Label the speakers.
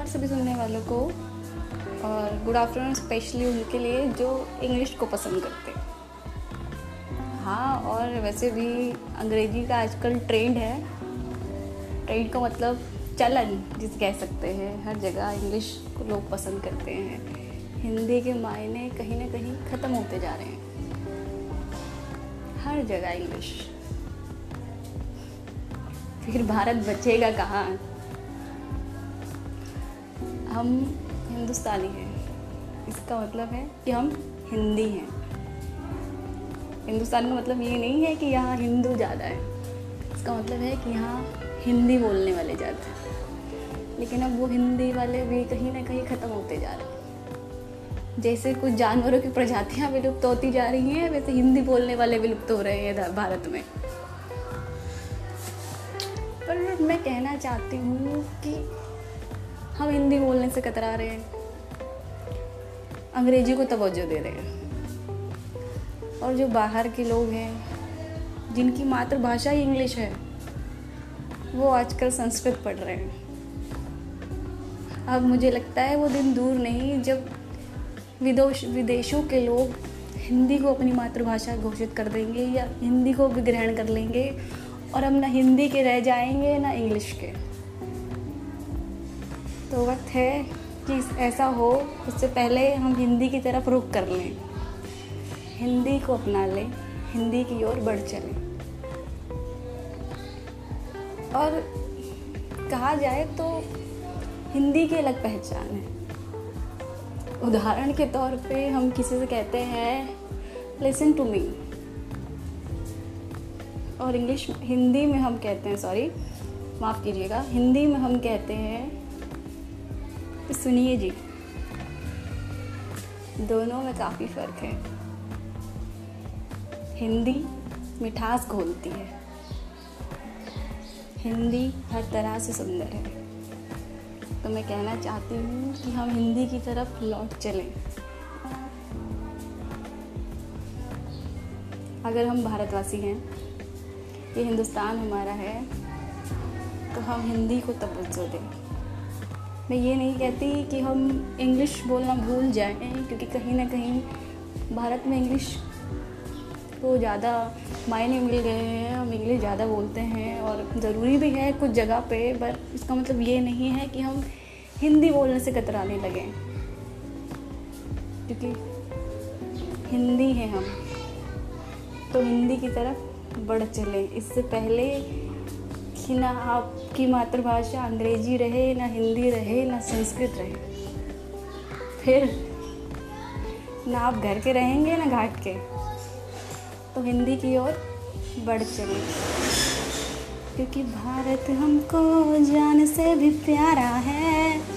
Speaker 1: सुनने वालों को और गुड आफ्टरनून स्पेशली उनके लिए जो इंग्लिश को पसंद करते हैं। हाँ और वैसे भी अंग्रेज़ी का आजकल ट्रेंड है। ट्रेंड का मतलब चलन, जिस कह सकते हैं। हर जगह इंग्लिश को लोग पसंद करते हैं। हिंदी के मायने कहीं ना कहीं ख़त्म होते जा रहे हैं। हर जगह इंग्लिश। फिर भारत बचेगा कहाँ? हम हिंदुस्तानी हैं। इसका मतलब है कि हम हिंदी हैं। हिंदुस्तान का मतलब ये नहीं है कि यहाँ हिंदू ज़्यादा है। इसका मतलब है कि यहाँ हिंदी बोलने वाले ज़्यादा हैं। लेकिन अब वो हिंदी वाले भी कहीं ना कहीं ख़त्म होते जा रहे हैं। जैसे कुछ जानवरों की प्रजातियाँ विलुप्त होती जा रही हैं, वैसे हिंदी बोलने वाले विलुप्त हो रहे हैं भारत में। पर मैं कहना चाहती हूँ कि हम हिंदी बोलने से कतरा रहे हैं। अंग्रेज़ी को तवज्जो दे रहे हैं। और जो बाहर के लोग हैं, जिनकी मातृभाषा ही इंग्लिश है, वो आजकल संस्कृत पढ़ रहे हैं। अब मुझे लगता है वो दिन दूर नहीं, जब विदोश विदेशों के लोग हिंदी को अपनी मातृभाषा घोषित कर देंगे या हिंदी को भी ग्रहण कर लेंगे, और हम ना हिंदी के रह जाएँगे, ना इंग्लिश के। तो वक्त है कि ऐसा हो, उससे पहले हम हिंदी की तरफ़ रुख कर लें। हिंदी को अपना लें, हिंदी की ओर बढ़ चलें। और कहा जाए तो हिंदी की अलग पहचान है। उदाहरण के तौर पे हम किसी से कहते हैं लिसन टू मी और इंग्लिश, हिंदी में हम कहते हैं सॉरी माफ़ कीजिएगा। हिंदी में हम कहते हैं तो सुनिए जी, दोनों में काफ़ी फ़र्क है। हिंदी मिठास घोलती है। हिंदी हर तरह से सुंदर है। तो मैं कहना चाहती हूँ कि हम हिंदी की तरफ़ लौट चलें। अगर हम भारतवासी हैं, ये हिंदुस्तान हमारा है तो हम हिंदी को तवज्जो दें। मैं ये नहीं कहती कि हम इंग्लिश बोलना भूल जाएँ, क्योंकि कहीं ना कहीं भारत में इंग्लिश को ज़्यादा मायने मिल गए हैं, हम इंग्लिश ज़्यादा बोलते हैं और ज़रूरी भी है कुछ जगह पे पर इसका मतलब ये नहीं है कि हम हिंदी बोलने से कतराने लगें, क्योंकि हिंदी हैं हम। तो हिंदी की तरफ़ बढ़ चलें। इससे पहले कि ना आपकी मातृभाषा अंग्रेज़ी रहे, ना हिंदी रहे, ना संस्कृत रहे। फिर ना आप घर के रहेंगे, ना घाट के। तो हिंदी की ओर बढ़ चले। क्योंकि भारत हमको जान से भी प्यारा है।